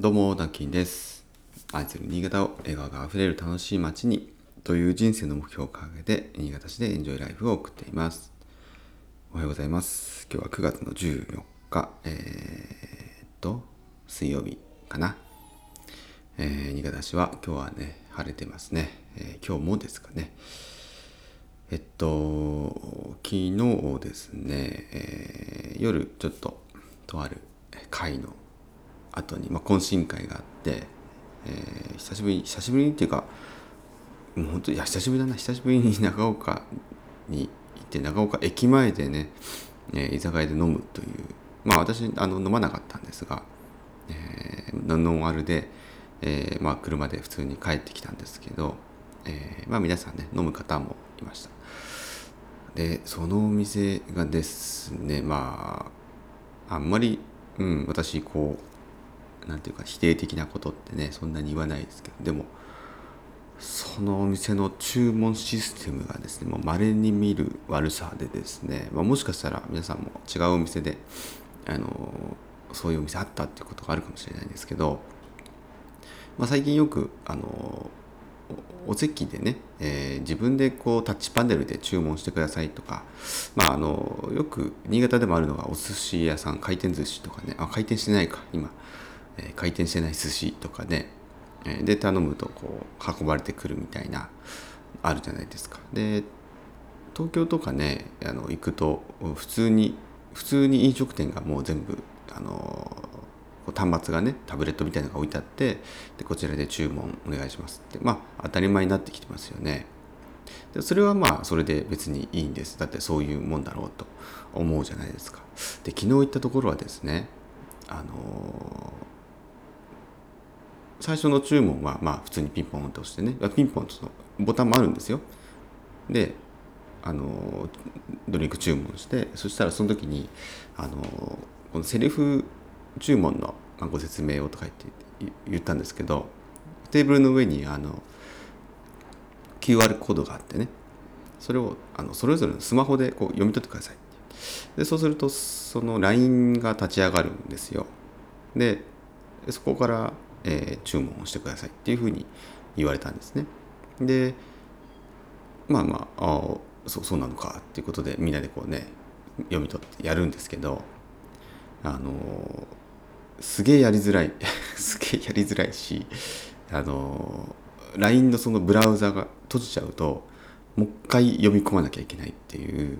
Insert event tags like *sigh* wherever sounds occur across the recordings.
どうも、ダンキンです。愛する新潟を笑顔があふれる楽しい街にという人生の目標を掲げて、新潟市でエンジョイライフを送っています。おはようございます。今日は9月の14日、えー、っと、水曜日かな。えー、新潟市は今日はね、晴れてますね。えー今日もですかね。えっと、昨日ですね、えー夜ちょっととある会の後に、まあ、懇親会があって、えー久しぶり久しぶりにっていうかもう本当いや久しぶりだな。久しぶりに長岡に行って長岡駅前でね、えー居酒屋で飲むというまあ私あの飲まなかったんですが、えーノンアルで、えーまあ、車で普通に帰ってきたんですけど、えーまあ、皆さんね飲む方もいました。でそのお店がですねまああんまり、うん、私こうなんていうか否定的なことってねそんなに言わないですけどでもそのお店の注文システムがですねもう稀に見る悪さでですね、まあ、もしかしたら皆さんも違うお店であのそういうお店あったっていうことがあるかもしれないんですけど、まあ、最近よくあのおお席でね、えー自分でこうタッチパネルで注文してくださいとか、まあ、あのよく新潟でもあるのがお寿司屋さん回転寿司とかねあ回転してないか今、え回転してない寿司とかね、えで頼むとこう運ばれてくるみたいなあるじゃないですか。で東京とかねあの行くと普通に普通に飲食店がもう全部あの端末がねタブレットみたいなのが置いてあってでこちらで注文お願いしますってまあ当たり前になってきてますよね。でそれはまあそれで別にいいんです。だってそういうもんだろうと思うじゃないですか。で昨日行ったところはですねあの最初の注文はまあ普通にピンポンと押してね。ピンポンとボタンもあるんですよ。であのドリンク注文してそしたらその時にあのこのセリフ注文のご説明をとか言って言ったんですけどテーブルの上にあの QR コードがあってね。それをあのそれぞれのスマホでこう読み取ってください。でそうするとその LINE が立ち上がるんですよ。でそこから、えー注文をしてくださいっていうふうに言われたんですねでまあまああそうそうなのかっていうことでみんなでこうね読み取ってやるんですけどあのーすげえやりづらい *laughs* すげえやりづらいしあの LINE のそのブラウザが閉じちゃうともう一回読み込まなきゃいけないっていう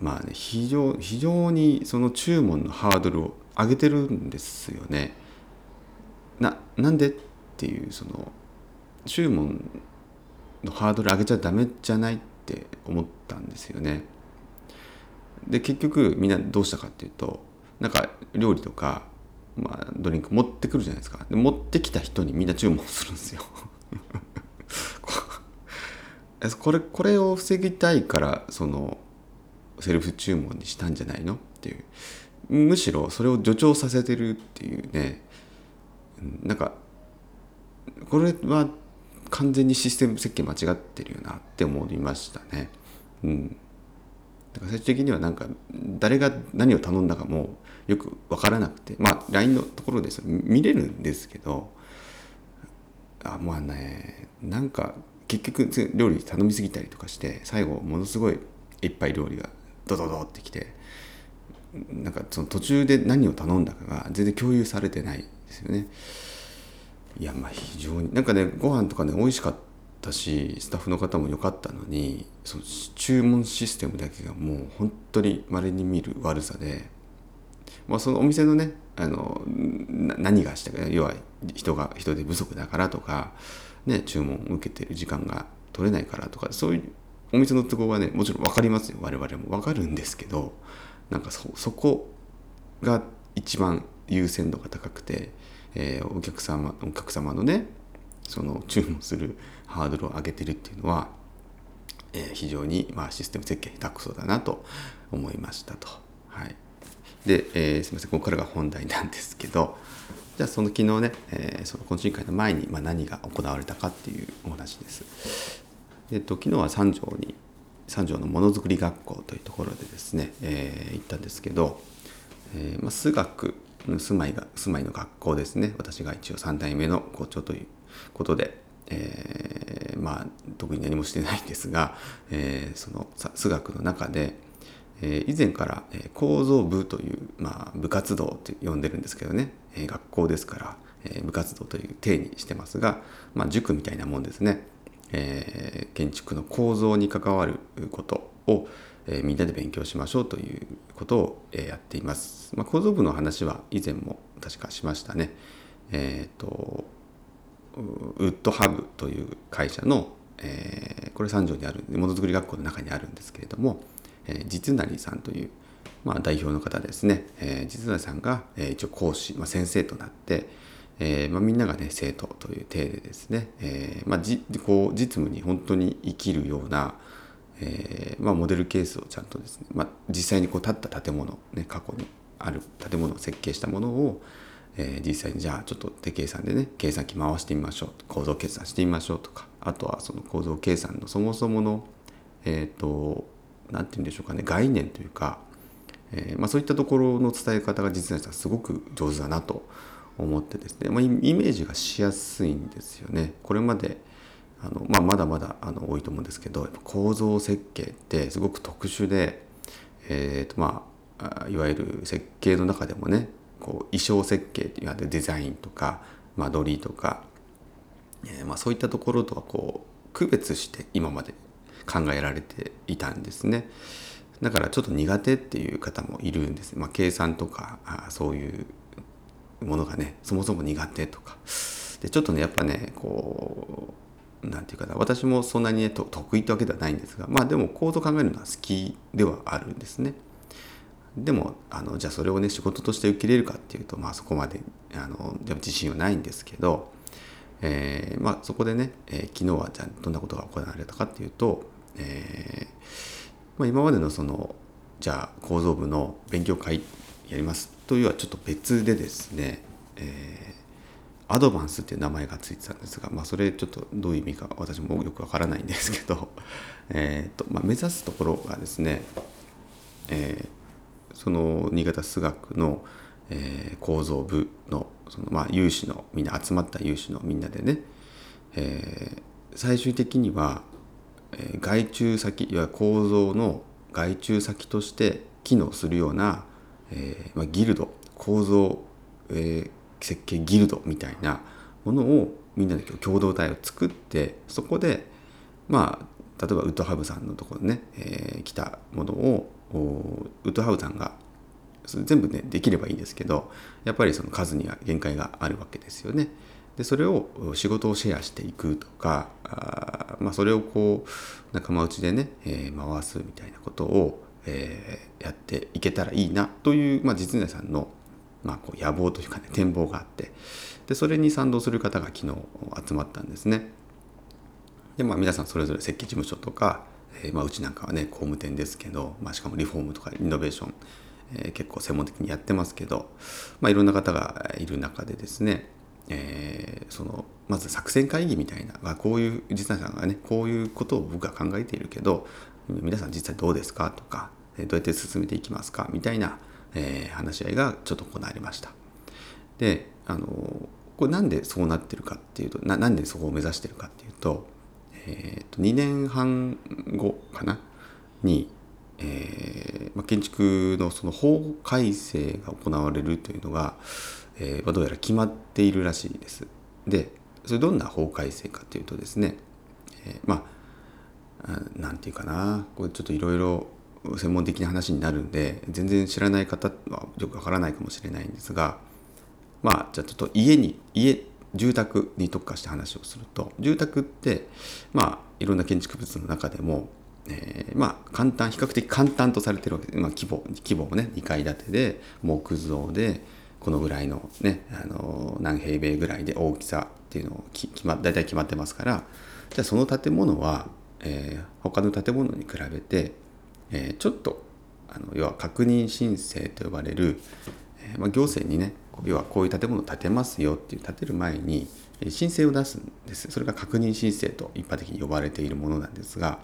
まあね非常非常にその注文のハードルを上げてるんですよね。ななんでっていうその注文のハードル上げちゃダメじゃないって思ったんですよね。で結局みんなどうしたかっていうとなんか料理とか、まあ、ドリンク持ってくるじゃないですか。で持ってきた人にみんな注文するんですよ。*laughs* これこれを防ぎたいからそのセルフ注文にしたんじゃないのっていう。むしろそれを助長させてるっていうね。なんかこれは完全にシステム設計間違ってるよなって思いましたね。うん。だから最終的にはなんか誰が何を頼んだかもよく分からなくてまあ LINE のところです見れるんですけどあまあねなんか結局料理頼みすぎたりとかして最後ものすごいいっぱい料理がドドドってきてなんかその途中で何を頼んだかが全然共有されてない。ですよね。いやまあ非常になんかねご飯とかね美味しかったしスタッフの方も良かったのにその注文システムだけがもう本当に稀に見る悪さで、まあ、そのお店のねあの何がしたか要は人が人手不足だからとか、ね、注文を受けてる時間が取れないからとかそういうお店の都合はねもちろん分かりますよ我々も分かるんですけどなんかそそこが一番優先度が高くて、えーお客様お客様のねその注文するハードルを上げてるっていうのは、えー非常に、まあ、システム設計下手くそだなと思いましたと。はい、で、えーすみませんここからが本題なんですけどじゃあその昨日ね、えーその懇親会の前に、まあ、何が行われたかっていうお話です。えっと昨日は三条に三条のものづくり学校というところでですね、えー行ったんですけど、えーまあ、数学住まいが住まいの学校ですね。私が一応3代目の校長ということで、えー、まあ特に何もしてないんですが、えー、その数学の中で、えー、以前からえ構造部という、まあ、部活動と呼んでるんですけどね、え学校ですから、え部活動という体にしてますが、まあ、塾みたいなもんですね、え建築の構造に関わることを、えみんなで勉強しましょうということを、えやっています、まあ、構造部の話は以前も確かしましたね。えっ、とウッドハブという会社の、えー、これ三条にあるものづくり学校の中にあるんですけれども、えー、実成さんという、まあ、代表の方ですね、えー、実成さんが、えー、一応講師、まあ、先生となって、えーまあ、みんながね生徒という体でですね、えーまあ、じこう実務に本当に生きるような、えーまあ、モデルケースをちゃんとですね、まあ、実際にこう建った建物、ね、過去にある建物を設計したものを、えー、実際にじゃあちょっと手計算でね計算機回してみましょう構造計算してみましょうとかあとはその構造計算のそもそものえっ、ー、と何て言うんでしょうかね概念というか、えーまあ、そういったところの伝え方が実はすごく上手だなと思思ってですね、まあ、イメージがしやすいんですよね。これまであの、まあ、まだまだあの多いと思うんですけど構造設計ってすごく特殊で、えーとまあ、いわゆる設計の中でもねこう衣装設計っていうデザインとか間取りとか、えー、まあ、そういったところとはこう区別して今まで考えられていたんですね。だからちょっと苦手っていう方もいるんです。まあ、計算とかあそういうものがねそもそも苦手とか。でちょっとねやっぱねこう何て言うかな。私もそんなにね得意ってわけではないんですがまあでも構造考えるのは好きではあるんですね。でもあのじゃあそれをね仕事として受け入れるかっていうとまあそこまであのでも自信はないんですけど、えー、まあ、そこでね、えー、昨日はじゃあどんなことが行われたかっていうと、えー、まあ、今までのそのじゃあ構造部の勉強会やります。というはちょっと別でですね、えアドバンスっていう名前がついてたんですが、まあ、それちょっとどういう意味か私もよくわからないんですけど、*laughs* えーとまあ、目指すところがですね、えーその新潟数学の、えー、構造部のその、まあ、有志のみんな集まった有志のみんなでね、えー、最終的には、えー、外注先いわゆる構造の外注先として機能するような、えーまあ、ギルド構造、えー、設計ギルドみたいなものをみんなで共同体を作ってそこでまあ例えばウッドハブさんのところね、えー、来たものをウッドハウさんが全部ねできればいいんですけどやっぱりその数には限界があるわけですよね。でそれを仕事をシェアしていくとかあ、まあ、それをこう仲間内でね、えー、回すみたいなことを、えー、やっていけたらいいなという、まあ、実年さんの、まあ、こう野望というかね展望があってでそれに賛同する方が昨日集まったんですね。でまあ皆さんそれぞれ設計事務所とかえー、まあ、うちなんかはね工務店ですけど、まあ、しかもリフォームとかイノベーション、えー、結構専門的にやってますけど、まあ、いろんな方がいる中でですね、えー、そのまず作戦会議みたいな、まあ、こういう実際さんがねこういうことを僕は考えているけど皆さん実際どうですか？とかどうやって進めていきますか？みたいな、えー、話し合いがちょっと行われました。であのこれなんでそうなってるかっていうとななんでそこを目指してるかっていうとえー、と2年半後かな？に、えーま、建築のその法改正が行われるというのが、えーま、どうやら決まっているらしいです。でそれどんな法改正かというとですね、えー、まあなんていうかな。これちょっといろいろ専門的な話になるんで全然知らない方はよくわからないかもしれないんですがまあじゃあちょっと家に家住宅に特化して話をすると住宅ってまあいろんな建築物の中でも、えー、まあ簡単比較的簡単とされてるわけで、まあ、規模規模もね2階建てで木造でこのぐらいのねあの何平米ぐらいで大きさっていうのをき決ま大体決まってますからじゃあその建物は、えー、他の建物に比べて、えー、ちょっとあの要は確認申請と呼ばれる、えーまあ、行政にね要はこういう建物を建てますよっていう建てる前に申請を出すんですそれが確認申請と一般的に呼ばれているものなんですが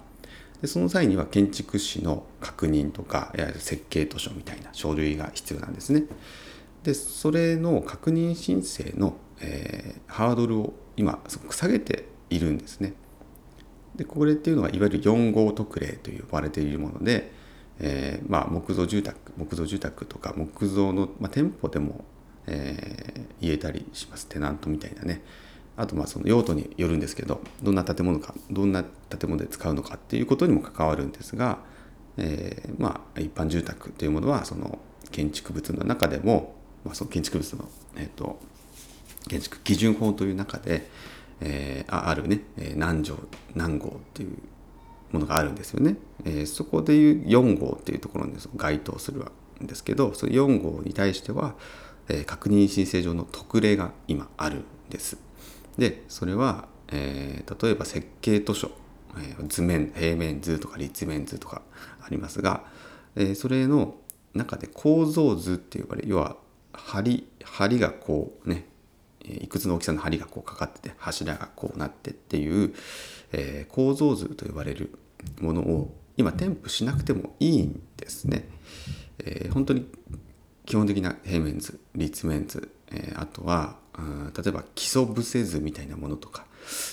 でその際には建築士の確認とか設計図書みたいな書類が必要なんですねでそれの確認申請の、えー、ハードルを今すごく下げているんですね。でこれっていうのはいわゆる4号特例と呼ばれているもので、えーまあ、木造住宅木造住宅とか木造の、まあ、店舗でも、えー、言えたりします。テナントみたいなね。あとまあその用途によるんですけどどんな建物かどんな建物で使うのかっていうことにも関わるんですが、えー、まあ一般住宅というものはその建築物の中でも、まあ、その建築物の、えーと、建築基準法という中で、えー、ああるね何条何号っていうものがあるんですよね。えー、そこでいう4号っていうところに該当するんですけどその4号に対しては、えー、確認申請上の特例が今あるんです。でそれは、えー、例えば設計図書、えー、図面平面図とか立面図とかありますが、えー、それの中で構造図って呼ばれ要は梁梁がこうねいくつの大きさの梁がこうかかってて柱がこうなってっていう、えー、構造図と呼ばれるものを今添付しなくてもいいんですね。えー、本当に基本的な平面図立面図、えー、あとは例えば基礎伏せ図みたいなものとか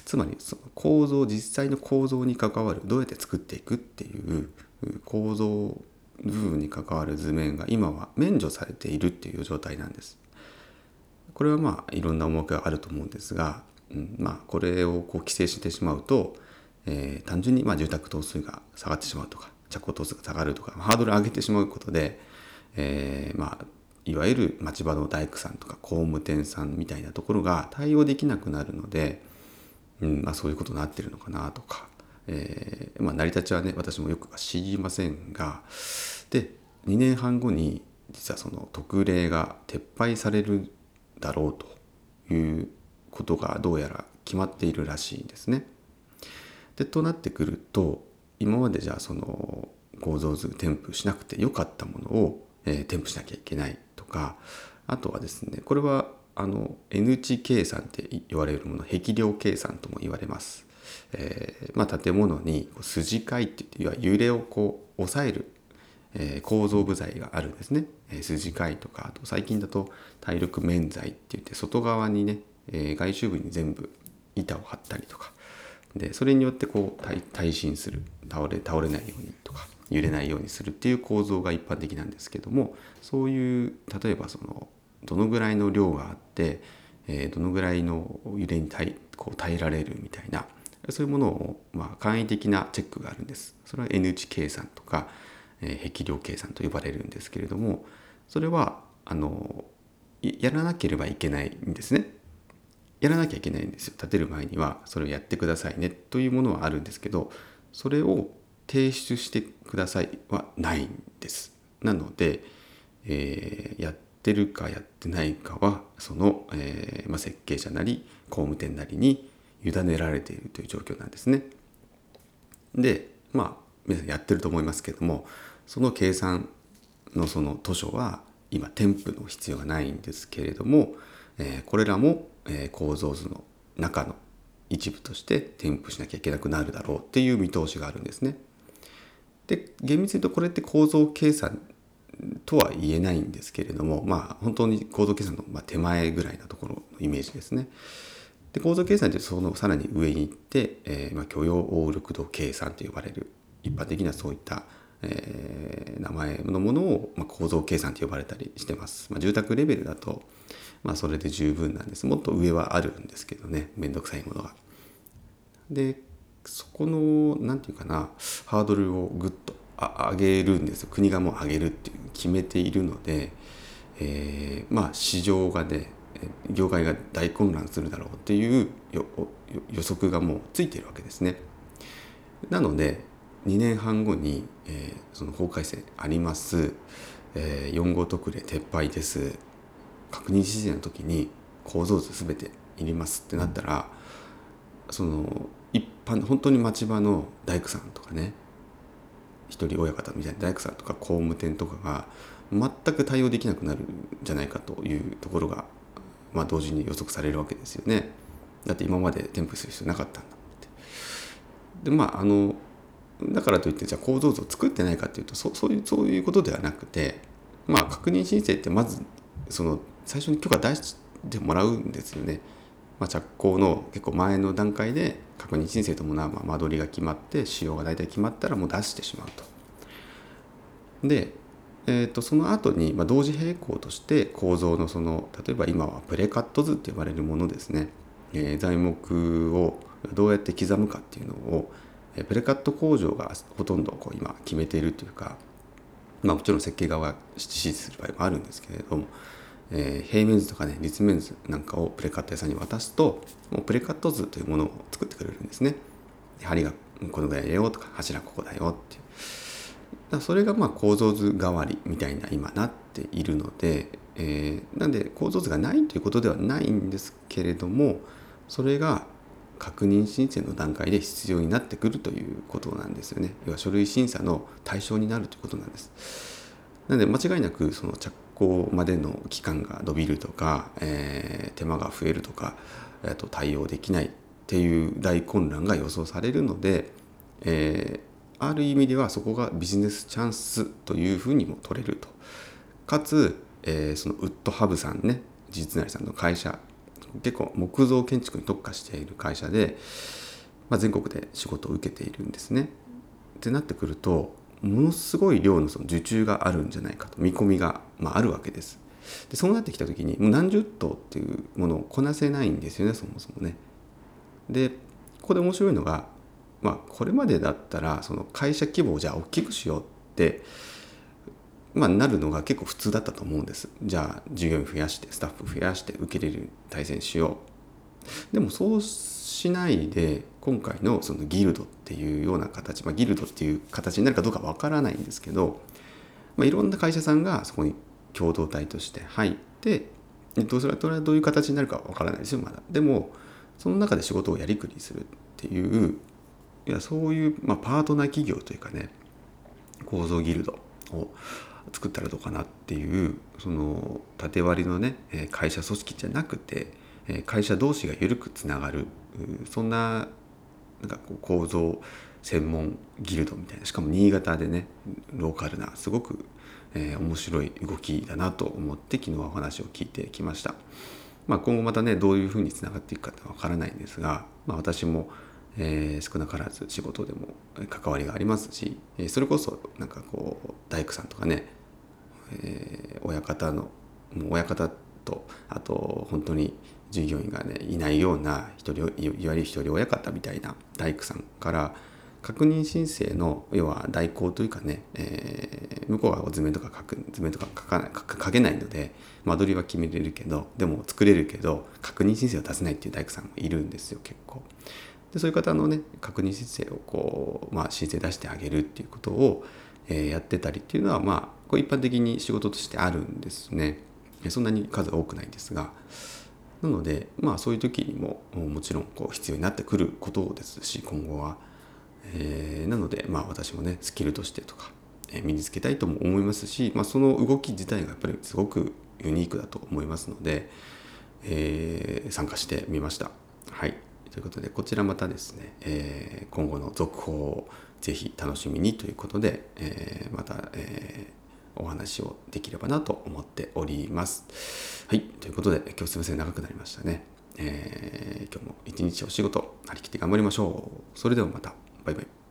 つまりその構造実際の構造に関わるどうやって作っていくっていう構造部分に関わる図面が今は免除されているっていう状態なんです。これはまあいろんな思惑があると思うんですが、うん、まあこれをこう規制してしまうと、えー、単純にまあ住宅棟数が下がってしまうとか着工棟数が下がるとかハードルを上げてしまうことで、えー、まあいわゆる町場の大工さんとか工務店さんみたいなところが対応できなくなるので、うんまあ、そういうことになってるのかなとか、えーまあ、成り立ちはね私もよくは知りませんがで2年半後に実はその特例が撤廃されるだろうということがどうやら決まっているらしいんですね。でとなってくると今までじゃあその構造図添付しなくてよかったものを、えー、添付しなきゃいけないとかあとはですねこれはあの N 値計算って言われるもの壁量計算とも言われます。えー、まあ、建物に筋交いっていっていわゆる揺れをこう抑える、え、構造部材があるんですね。え、筋交いとかあと最近だと体力面材って言って外側にね、え外周部に全部板を張ったりとかでそれによってこう耐震する倒れ倒れないようにとか揺れないようにするっていう構造が一般的なんですけどもそういう例えばそのどのぐらいの量があって、え、どのぐらいの揺れに耐こう耐えられるみたいなそういうものを、まあ、簡易的なチェックがあるんです。それは N 値計算とか、えー、壁量計算と呼ばれるんですけれどもそれはあのやらなければいけないんですね。やらなきゃいけないんですよ。建てる前にはそれをやってくださいねというものはあるんですけどそれを提出してくださいはないんです。なので、えー、やってるかやってないかはその、えーま、設計者なり工務店なりに委ねられているという状況なんですね。でまあ皆さんやってると思いますけどもその計算のその図書は今添付の必要がないんですけれども、え、これらも、え、構造図の中の一部として添付しなきゃいけなくなるだろうっていう見通しがあるんですね。で厳密に言うとこれって構造計算とは言えないんですけれどもまあ本当に構造計算の手前ぐらいなところのイメージですね。で構造計算ってそのさらに上に行って、えー、ま許容応力度計算と呼ばれる一般的なそういった、えー、名前のものを、まあ、構造計算と呼ばれたりしてます。まあ、住宅レベルだと、まあ、それで十分なんです。もっと上はあるんですけどねめんどくさいものが。でそこの何て言うかなハードルをぐっと上げるんですよ国がもう上げるっていう決めているので、えー、まあ市場がね業界が大混乱するだろうっていう予測がもうついているわけですね。なので2年半後に、えー、その法改正あります、えー、4号特例撤廃です確認指示の時に構造図全ていりますってなったらその一般本当に町場の大工さんとかね一人親方みたいな大工さんとか工務店とかが全く対応できなくなるんじゃないかというところが、まあ、同時に予測されるわけですよね。だって今まで添付する必要なかったんだって。でまああのだからといってじゃあ構造図を作ってないかっていうとそそういうそういうことではなくてまあ確認申請ってまずその最初に許可出してもらうんですよね。まあ、着工の結構前の段階で確認申請ともなま間取りが決まって仕様が大体決まったらもう出してしまうと。で、えー、とその後にま同時並行として構造のその例えば今はプレカット図って呼ばれるものですね、えー、材木をどうやって刻むかっていうのをプレカット工場がほとんどこう今決めているというか、まあ、もちろん設計側が指示する場合もあるんですけれども、えー、平面図とかね立面図なんかをプレカット屋さんに渡すともうプレカット図というものを作ってくれるんですね。針がこのぐらいだよとか柱ここだよっていうだそれがまあ構造図代わりみたいな今なっているので、えー、なんで構造図がないということではないんですけれどもそれが確認申請の段階で必要になってくるということなんですよね。要は書類審査の対象になるということなんです。なので間違いなくその着工までの期間が伸びるとか、えー、手間が増えるとか、えー、と対応できないっていう大混乱が予想されるので、えー、ある意味ではそこがビジネスチャンスというふうにも取れると。かつ、えー、そのウッドハブさんね、実なりさんの会社結構木造建築に特化している会社で、まあ、全国で仕事を受けているんですね。ってなってくるとものすごい量のその受注があるんじゃないかと見込みが、まあ、あるわけです。でそうなってきた時にもう何十頭っていうものをこなせないんですよねそもそもね。でここで面白いのが、まあ、これまでだったらその会社規模をじゃあ大きくしようって、まあ、なるのが結構普通だったと思うんです。じゃあ従業員増やしてスタッフ増やして受け入れる体制にしよう。でもそうしないで今回のそのギルドっていうような形、まあ、ギルドっていう形になるかどうかわからないんですけど、まあ、いろんな会社さんがそこに共同体として入ってどうそれはどういう形になるかわからないですよまだ。でもその中で仕事をやりくりするっていういやそういう、まあ、パートナー企業というかね構造ギルドを作ったらどうかなっていうその縦割りのね会社組織じゃなくて会社同士が緩くつながるそんななんかこう構造専門ギルドみたいなしかも新潟でねローカルなすごく、えー、面白い動きだなと思って昨日はお話を聞いてきました。まあ、今後またねどういうふうにつながっていくかってわからないんですが、まあ、私も、えー、少なからず仕事でも関わりがありますしそれこそなんかこう大工さんとかね、えー、親方の親方とあと本当に従業員がねいないような一人いわゆる一人親方みたいな大工さんから確認申請の要は代行というかね、えー、向こうは図面とか書く図面とか書かない書けないので間取りは決めれるけどでも作れるけど確認申請を出せないっていう大工さんもいるんですよ結構。でそういう方のね確認申請をこう、まあ、申請出してあげるっていうことを、え、やってたりっていうのはまあこう一般的に仕事としてあるんですね。そんなに数が多くないんですが。なのでまあそういう時にももちろんこう必要になってくることですし今後は、えー、なのでまあ私もねスキルとしてとか、え、身につけたいとも思いますし、まあ、その動き自体がやっぱりすごくユニークだと思いますので、えー、参加してみました。はいということでこちらまたですね、えー、今後の続報をぜひ楽しみにということで、えー、また、えーお話をできればなと思っております。はい。ということで、今日すいません、長くなりましたね。え、今日も一日お仕事、張り切って頑張りましょう。それではまた。バイバイ。